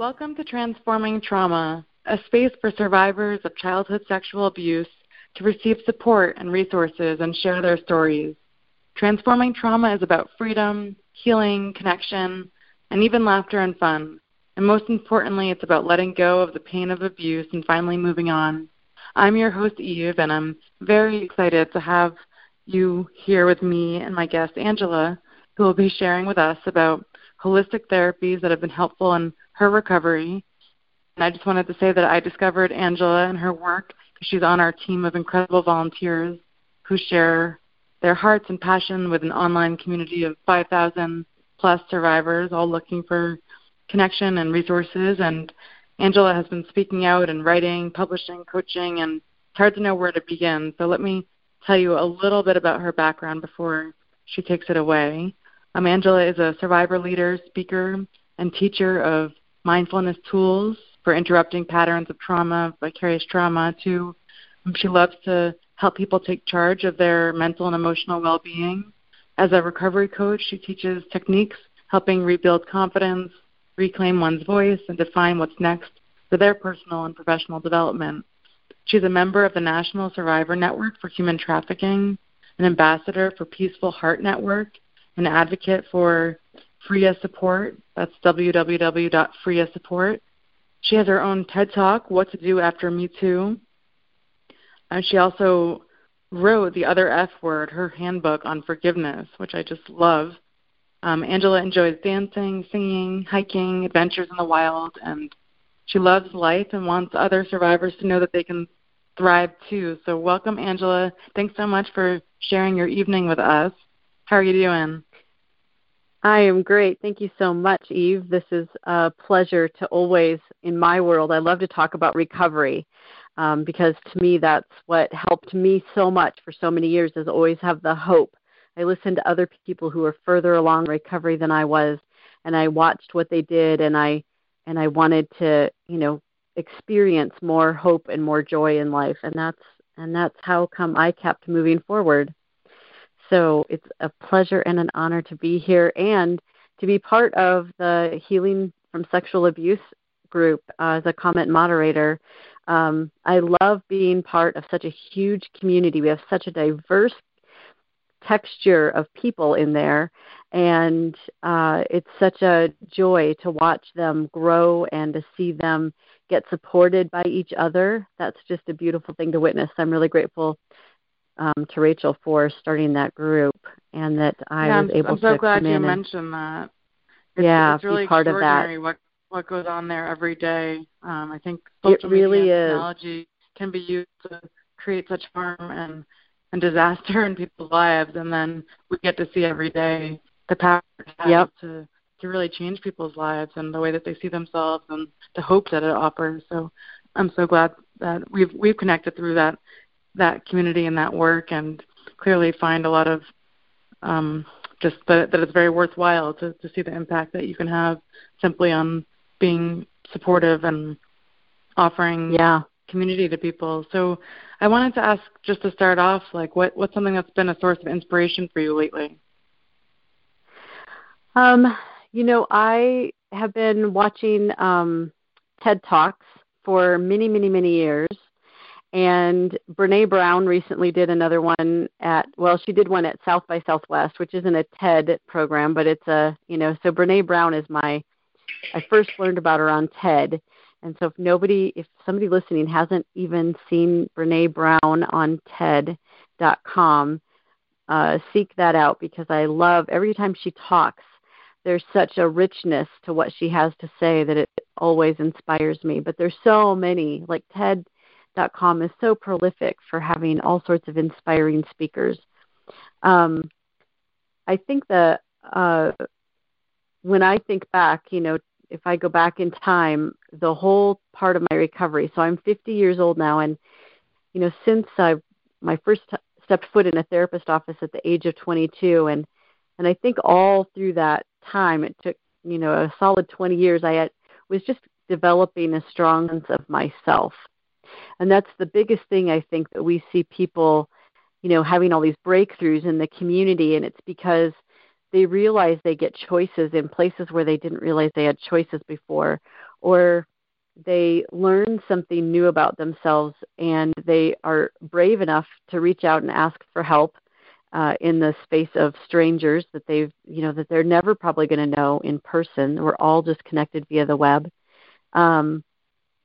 Welcome to Transforming Trauma, a space for survivors of childhood sexual abuse to receive support and resources and share their stories. Transforming Trauma is about freedom, healing, connection, and even laughter and fun. And most importantly, it's about letting go of the pain of abuse and finally moving on. I'm your host, Eve, and I'm very excited to have you here with me and my guest, Angela, who will be sharing with us about holistic therapies that have been helpful in her recovery. And I just wanted to say that I discovered Angela and her work because she's on our team of incredible volunteers who share their hearts and passion with an online community of 5,000 plus survivors, all looking for connection and resources. And Angela has been speaking out and writing, publishing, coaching, and it's hard to know where to begin. So let me tell you a little bit about her background before she takes it away. Um, Angela is a survivor leader, speaker, and teacher of mindfulness tools for interrupting patterns of trauma, vicarious trauma, to um, she loves to help people take charge of their mental and emotional well being. As a recovery coach, she teaches techniques helping rebuild confidence, reclaim one's voice, and define what's next for their personal and professional development. She's a member of the National Survivor Network for Human Trafficking, an ambassador for Peaceful Heart Network, an advocate for Freya Support. That's www.freya support. She has her own TED Talk, What to Do After Me Too. And she also wrote The Other F Word, her handbook on forgiveness, which I just love. Um, Angela enjoys dancing, singing, hiking, adventures in the wild, and she loves life and wants other survivors to know that they can thrive too. So, welcome, Angela. Thanks so much for sharing your evening with us. How are you doing? I am great. Thank you so much, Eve. This is a pleasure to always, in my world, I love to talk about recovery um, because to me that's what helped me so much for so many years is always have the hope. I listened to other people who were further along recovery than I was, and I watched what they did, and I and I wanted to, you know, experience more hope and more joy in life, and that's and that's how come I kept moving forward. So it's a pleasure and an honor to be here and to be part of the Healing from Sexual Abuse group uh, as a comment moderator. Um, I love being part of such a huge community. We have such a diverse texture of people in there, and uh, it's such a joy to watch them grow and to see them get supported by each other. That's just a beautiful thing to witness. I'm really grateful um, to Rachel for starting that group, and that I yeah, was able I'm so to glad you mentioned that. it's, yeah, it's really be part of that. What what goes on there every day. Um, I think it social really media is. technology can be used to create such harm and and disaster in people's lives, and then we get to see every day the power Yep. to to really change people's lives and the way that they see themselves and the hope that it offers. So I'm so glad that we've we've connected through that that community and that work, and clearly find a lot of um, just that, that it's very worthwhile to, to see the impact that you can have simply on being supportive and offering Yeah. community to people. So I wanted to ask just to start off, like what what's something that's been a source of inspiration for you lately? Um, you know, I have been watching um, TED Talks for many, many, many years. And Brene Brown recently did another one at, well, she did one at South by Southwest, which isn't a TED program, but it's a, you know, so Brene Brown is my, I first learned about her on TED. And so if nobody, if somebody listening hasn't even seen Brene Brown on TED. TED.com, uh, seek that out because I love every time she talks, there's such a richness to what she has to say that it always inspires me. But there's so many, like TED.com is so prolific for having all sorts of inspiring speakers. Um, I think that uh, when I think back, you know, if I go back in time, the whole part of my recovery. So I'm 50 years old now, and you know, since I my first t- stepped foot in a therapist office at the age of 22, and and I think all through that time, it took you know a solid 20 years. I had, was just developing a strong sense of myself, and that's the biggest thing I think that we see people, you know, having all these breakthroughs in the community, and it's because they realize they get choices in places where they didn't realize they had choices before, or they learn something new about themselves and they are brave enough to reach out and ask for help uh, in the space of strangers that they've you know that they're never probably going to know in person. We're all just connected via the web, um,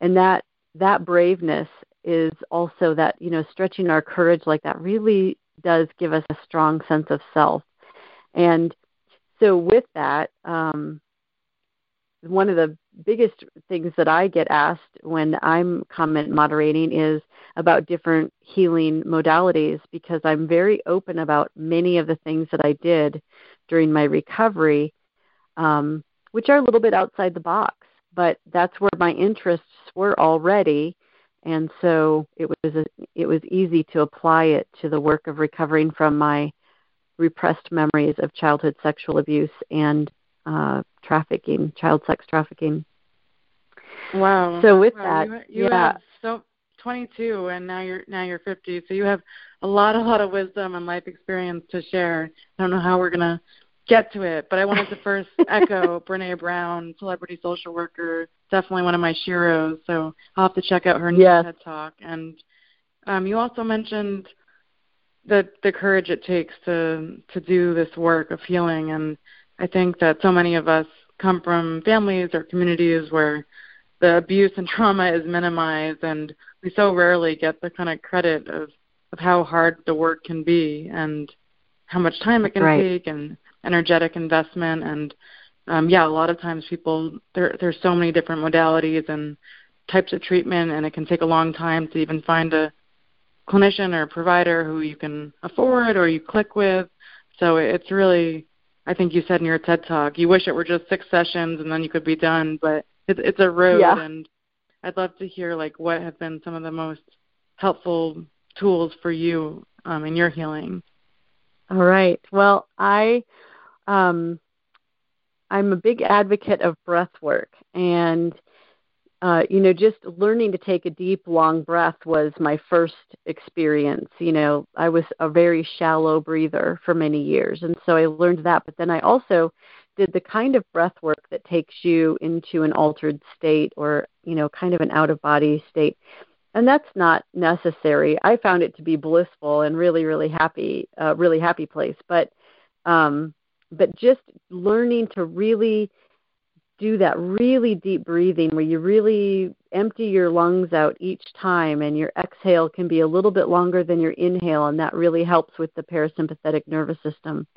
and that that braveness is also that you know stretching our courage like that really does give us a strong sense of self and so with that, um, one of the biggest things that I get asked when I'm comment moderating is about different healing modalities because I'm very open about many of the things that I did during my recovery, um, which are a little bit outside the box. But that's where my interests were already, and so it was a, it was easy to apply it to the work of recovering from my repressed memories of childhood sexual abuse and uh, trafficking, child sex trafficking. Wow. So with wow. that, you, you yeah. so 22, and now you're now you're 50. So you have a lot, a lot of wisdom and life experience to share. I don't know how we're gonna get to it, but I wanted to first echo Brene Brown, celebrity social worker, definitely one of my sheroes. So I'll have to check out her new Yes. TED Talk. And um, you also mentioned the the courage it takes to to do this work of healing, and I think that so many of us come from families or communities where the abuse and trauma is minimized, and we so rarely get the kind of credit of of how hard the work can be and how much time it can Right. take and energetic investment and um yeah a lot of times people there there's so many different modalities and types of treatment and it can take a long time to even find a clinician or provider who you can afford or you click with so it's really i think you said in your ted talk you wish it were just six sessions and then you could be done but it's it's a road Yeah. and i'd love to hear like what have been some of the most helpful tools for you um in your healing All right. Well, I um I'm a big advocate of breath work and uh, you know, just learning to take a deep, long breath was my first experience. You know, I was a very shallow breather for many years, and so I learned that. But then I also did the kind of breath work that takes you into an altered state or, you know, kind of an out of body state. And that's not necessary. I found it to be blissful and really, really happy, uh, really happy place. But, um, but just learning to really do that really deep breathing where you really empty your lungs out each time and your exhale can be a little bit longer than your inhale and that really helps with the parasympathetic nervous system.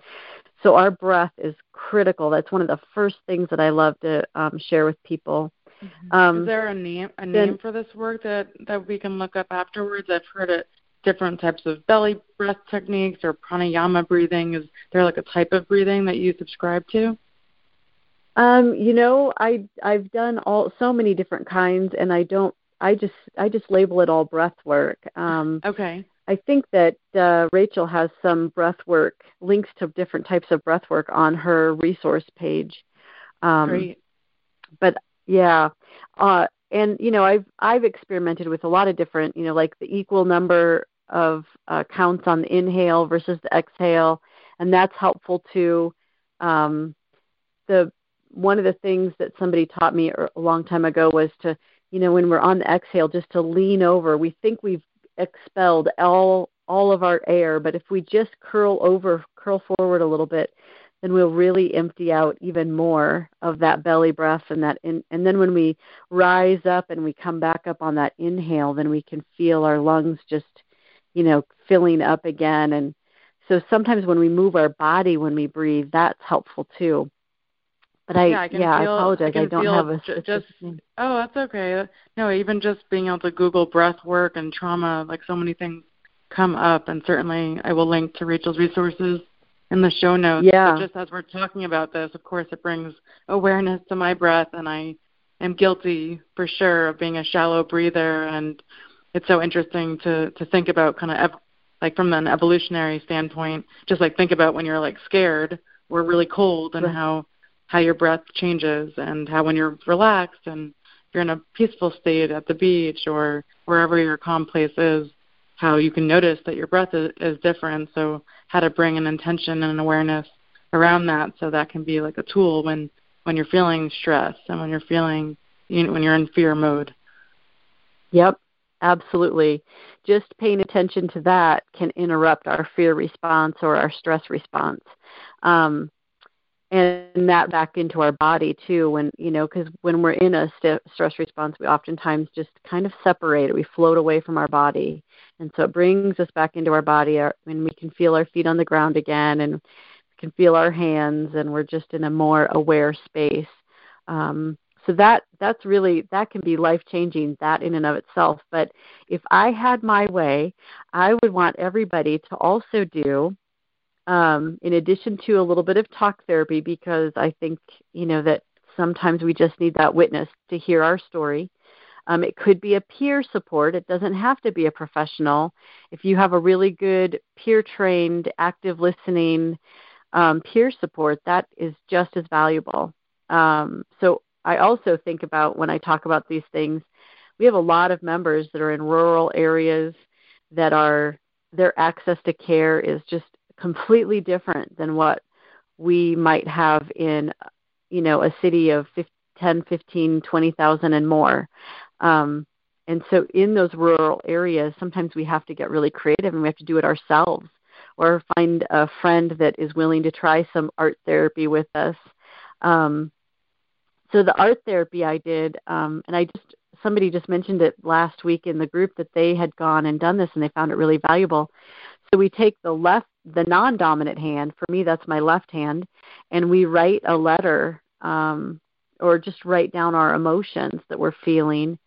So our breath is critical. That's one of the first things that I love to um, share with people. Mm-hmm. Um, is there a name a name then, for this work that that we can look up afterwards? I've heard it different types of belly breath techniques or pranayama breathing. Is there like a type of breathing that you subscribe to? Um, you know, I I've done all so many different kinds, and I don't. I just I just label it all breath work. Um, okay. I think that uh, Rachel has some breath work links to different types of breath work on her resource page. Um, Great. But yeah, uh, and you know I've I've experimented with a lot of different you know like the equal number of uh, counts on the inhale versus the exhale, and that's helpful too. Um, the one of the things that somebody taught me a long time ago was to, you know, when we're on the exhale, just to lean over. We think we've expelled all all of our air, but if we just curl over, curl forward a little bit, then we'll really empty out even more of that belly breath and that in, and then when we rise up and we come back up on that inhale, then we can feel our lungs just, you know, filling up again and so sometimes when we move our body when we breathe, that's helpful too. But I yeah, I, yeah, I apologize. I, I don't have a j- just oh, that's okay. No, even just being able to Google breath work and trauma, like so many things come up, and certainly I will link to Rachel's resources in the show notes. Yeah. But just as we're talking about this, of course, it brings awareness to my breath, and I am guilty for sure of being a shallow breather, and it's so interesting to to think about kind of ev- like from an evolutionary standpoint, just like think about when you're like scared or really cold, and right. how how your breath changes and how when you're relaxed and you're in a peaceful state at the beach or wherever your calm place is, how you can notice that your breath is, is different. So how to bring an intention and an awareness around that so that can be like a tool when when you're feeling stress and when you're feeling you know, when you're in fear mode. Yep, absolutely. Just paying attention to that can interrupt our fear response or our stress response. Um, and that back into our body too when you know because when we're in a st- stress response we oftentimes just kind of separate it we float away from our body. And so it brings us back into our body our, and we can feel our feet on the ground again and we can feel our hands and we're just in a more aware space. Um, so that that's really that can be life changing that in and of itself. But if i had my way i would want everybody to also do um, in addition to a little bit of talk therapy, because I think, you know, that sometimes we just need that witness to hear our story. Um, it could be a peer support. It doesn't have to be a professional. If you have a really good peer trained, active listening um, peer support, that is just as valuable. Um, so I also think about when I talk about these things, we have a lot of members that are in rural areas that are their access to care is just completely different than what we might have in you know a city of 10 15 20,000 and more um, and so in those rural areas sometimes we have to get really creative and we have to do it ourselves or find a friend that is willing to try some art therapy with us um, so the art therapy I did, um, and I just somebody just mentioned it last week in the group that they had gone and done this and they found it really valuable. So we take the left, the non-dominant hand. For me, that's my left hand, and we write a letter, um, or just write down our emotions that we're feeling,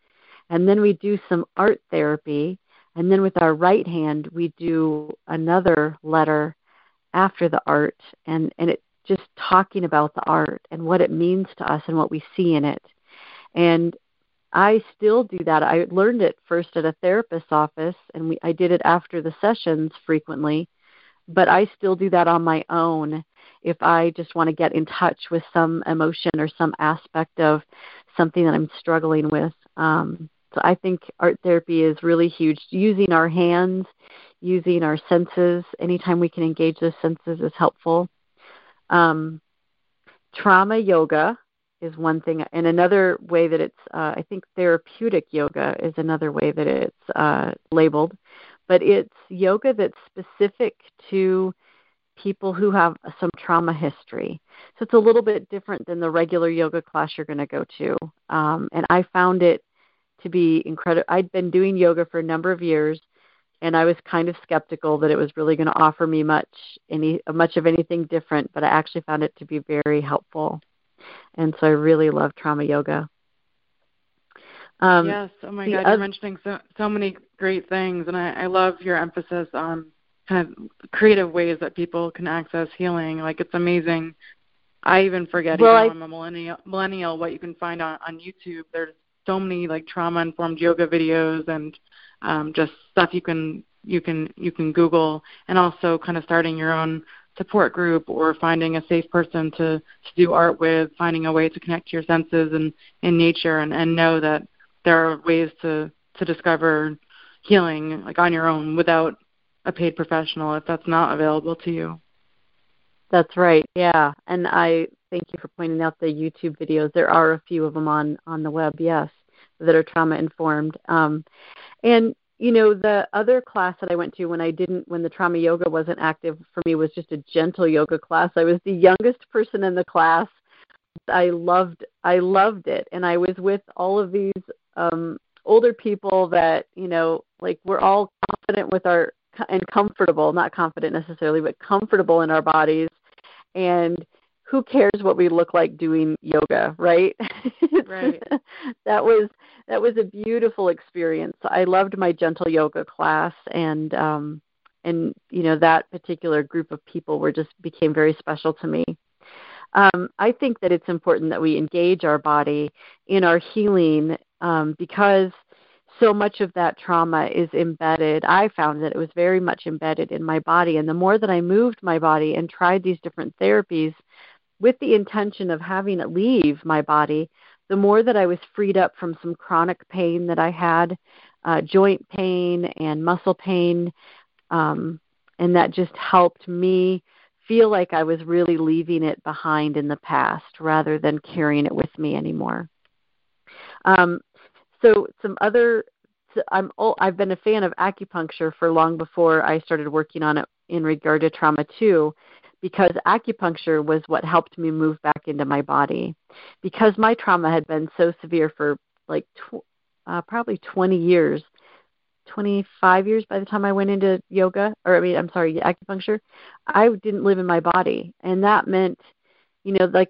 and then we do some art therapy. And then with our right hand, we do another letter after the art, and and it just talking about the art and what it means to us and what we see in it. And I still do that. I learned it first at a therapist's office, and we, I did it after the sessions frequently. But I still do that on my own if I just want to get in touch with some emotion or some aspect of something that I'm struggling with. Um, so I think art therapy is really huge. Using our hands, using our senses, anytime we can engage those senses is helpful. Um, trauma yoga is one thing, and another way that it's uh, I think therapeutic yoga is another way that it's uh, labeled, but it's yoga that's specific to people who have some trauma history. So it's a little bit different than the regular yoga class you're going to go to, um, and I found it to be incredible. I'd been doing yoga for a number of years, and I was kind of skeptical that it was really going to offer me much any much of anything different, but I actually found it to be very helpful. And so I really love trauma yoga. Um, yes. Oh my God, you're mentioning so so many great things, and I, I love your emphasis on kind of creative ways that people can access healing. Like it's amazing. I even forget. Well, even I, I'm a millennial. Millennial, what you can find on on YouTube. There's so many like trauma informed yoga videos and um, just stuff you can you can you can Google, and also kind of starting your own support group or finding a safe person to to do art with, finding a way to connect to your senses and in nature, and and know that there are ways to to discover healing like on your own without a paid professional if that's not available to you. That's right. Yeah, and I thank you for pointing out the YouTube videos. There are a few of them on on the web. Yes, that are trauma informed. Um, and you know, the other class that I went to when I didn't, when the trauma yoga wasn't active for me, was just a gentle yoga class. I was the youngest person in the class. I loved, I loved it, and I was with all of these um, older people that you know, like we're all confident with our and comfortable, not confident necessarily, but comfortable in our bodies, and who cares what we look like doing yoga, right? right. that was that was a beautiful experience. I loved my gentle yoga class and um and you know that particular group of people were just became very special to me. Um, I think that it's important that we engage our body in our healing um, because so much of that trauma is embedded. I found that it was very much embedded in my body. And the more that I moved my body and tried these different therapies, with the intention of having it leave my body, the more that I was freed up from some chronic pain that I had, uh, joint pain and muscle pain, um, and that just helped me feel like I was really leaving it behind in the past rather than carrying it with me anymore. Um, so some other I'm I've been a fan of acupuncture for long before I started working on it in regard to trauma too because acupuncture was what helped me move back into my body. Because my trauma had been so severe for like tw- uh, probably 20 years, 25 years by the time I went into yoga, or I mean, I'm sorry, acupuncture, I didn't live in my body. And that meant, you know, like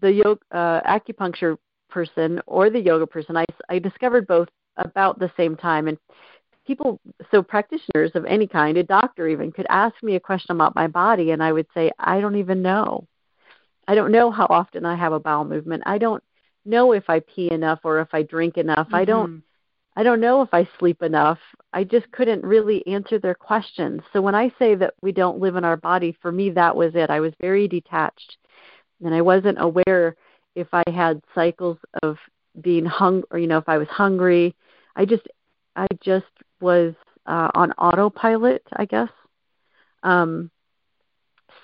the yoga, uh, acupuncture person or the yoga person, I, I discovered both about the same time. And people so practitioners of any kind a doctor even could ask me a question about my body and i would say i don't even know. I don't know how often i have a bowel movement. I don't know if i pee enough or if i drink enough. Mm-hmm. i don't mm-hmm. i don't know if i sleep enough. I just couldn't really answer their questions. So when i say that we don't live in our body for me that was it. I was very detached and i wasn't aware if i had cycles of being hung or you know if i was hungry. I just i just was uh, on autopilot, I guess. Um,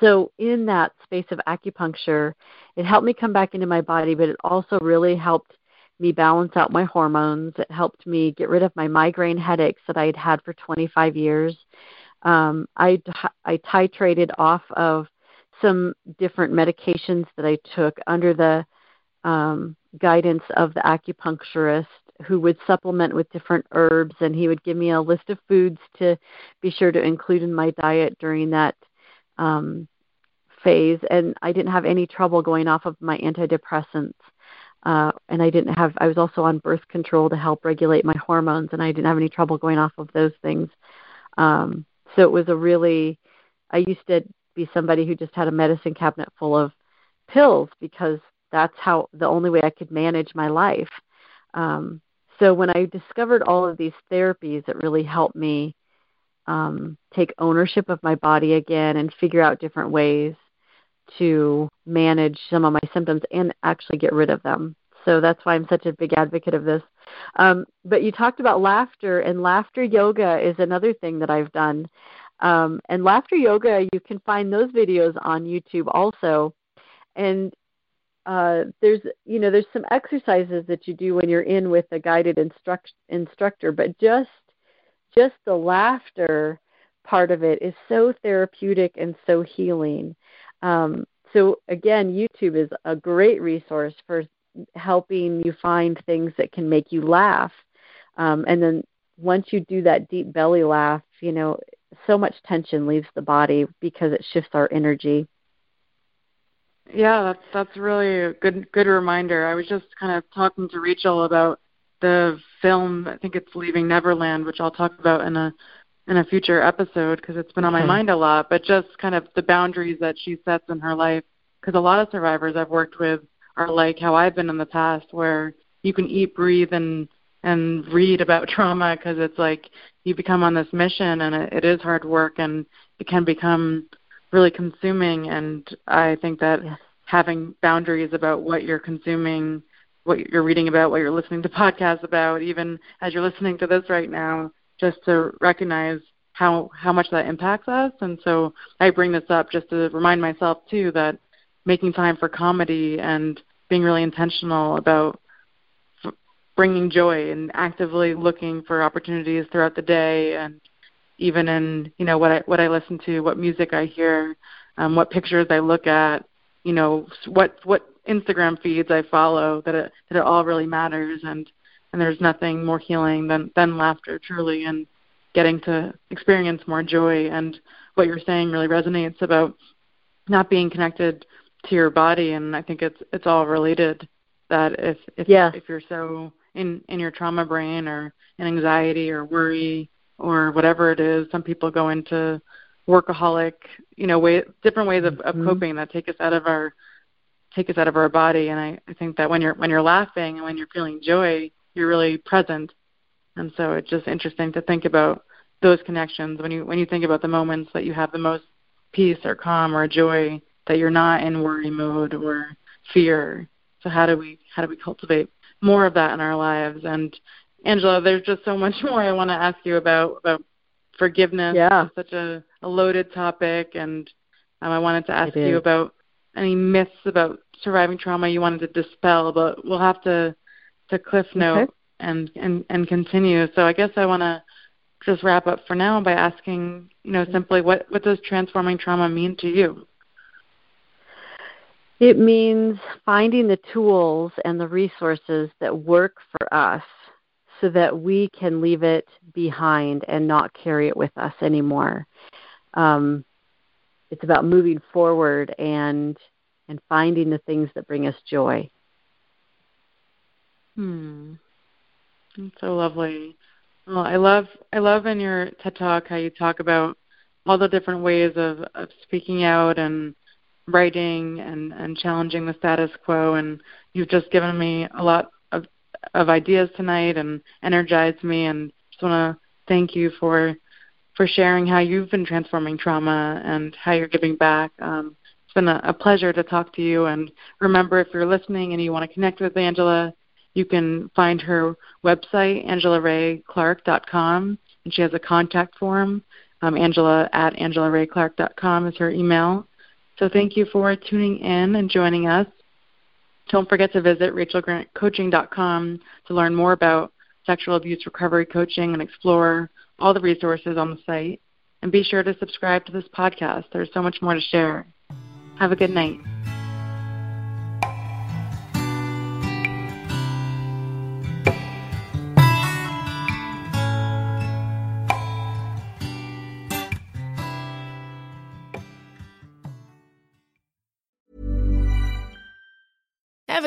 so in that space of acupuncture, it helped me come back into my body, but it also really helped me balance out my hormones. It helped me get rid of my migraine headaches that I had had for 25 years. Um, I, I titrated off of some different medications that I took under the um, guidance of the acupuncturist who would supplement with different herbs and he would give me a list of foods to be sure to include in my diet during that um phase. And I didn't have any trouble going off of my antidepressants uh and I didn't have I was also on birth control to help regulate my hormones and I didn't have any trouble going off of those things. Um so it was a really I used to be somebody who just had a medicine cabinet full of pills because that's how the only way I could manage my life. Um, so when I discovered all of these therapies, it really helped me um, take ownership of my body again and figure out different ways to manage some of my symptoms and actually get rid of them. So that's why I'm such a big advocate of this. Um, but you talked about laughter, and laughter yoga is another thing that I've done. Um, and laughter yoga, you can find those videos on YouTube also. And uh, there's you know there's some exercises that you do when you're in with a guided instruct, instructor, but just just the laughter part of it is so therapeutic and so healing. Um, so again, YouTube is a great resource for helping you find things that can make you laugh. Um, and then once you do that deep belly laugh, you know, so much tension leaves the body because it shifts our energy. Yeah, that's that's really a good good reminder. I was just kind of talking to Rachel about the film. I think it's Leaving Neverland, which I'll talk about in a in a future episode because it's been on my okay. mind a lot. But just kind of the boundaries that she sets in her life, because a lot of survivors I've worked with are like how I've been in the past, where you can eat, breathe, and and read about trauma because it's like you become on this mission and it, it is hard work and it can become really consuming and I think that yes. having boundaries about what you're consuming, what you're reading about, what you're listening to podcasts about, even as you're listening to this right now, just to recognize how how much that impacts us. And so I bring this up just to remind myself too that making time for comedy and being really intentional about bringing joy and actively looking for opportunities throughout the day and even in you know what I what I listen to, what music I hear, um, what pictures I look at, you know what what Instagram feeds I follow. That it that it all really matters, and and there's nothing more healing than than laughter, truly, and getting to experience more joy. And what you're saying really resonates about not being connected to your body, and I think it's it's all related. That if if yeah. if you're so in in your trauma brain or in anxiety or worry or whatever it is. Some people go into workaholic, you know, way different ways of, of mm-hmm. coping that take us out of our take us out of our body. And I, I think that when you're when you're laughing and when you're feeling joy, you're really present. And so it's just interesting to think about those connections when you when you think about the moments that you have the most peace or calm or joy that you're not in worry mode or fear. So how do we how do we cultivate more of that in our lives? And Angela, there's just so much more I want to ask you about about forgiveness. Yeah. It's such a, a loaded topic, and um, I wanted to ask you about any myths about surviving trauma you wanted to dispel, but we'll have to to cliff note okay. and, and and continue. So I guess I want to just wrap up for now by asking, you know, simply what what does transforming trauma mean to you? It means finding the tools and the resources that work for us so that we can leave it behind and not carry it with us anymore. Um, it's about moving forward and and finding the things that bring us joy. Hmm. That's so lovely. Well, I love I love in your TED talk how you talk about all the different ways of, of speaking out and writing and, and challenging the status quo and you've just given me a lot of ideas tonight and energized me and just want to thank you for for sharing how you've been transforming trauma and how you're giving back. Um, it's been a, a pleasure to talk to you. And remember, if you're listening and you want to connect with Angela, you can find her website, angelarayclark.com, and she has a contact form. Um, Angela at angelarayclark.com is her email. So thank you for tuning in and joining us. Don't forget to visit rachelgrantcoaching.com to learn more about sexual abuse recovery coaching and explore all the resources on the site. And be sure to subscribe to this podcast. There's so much more to share. Have a good night.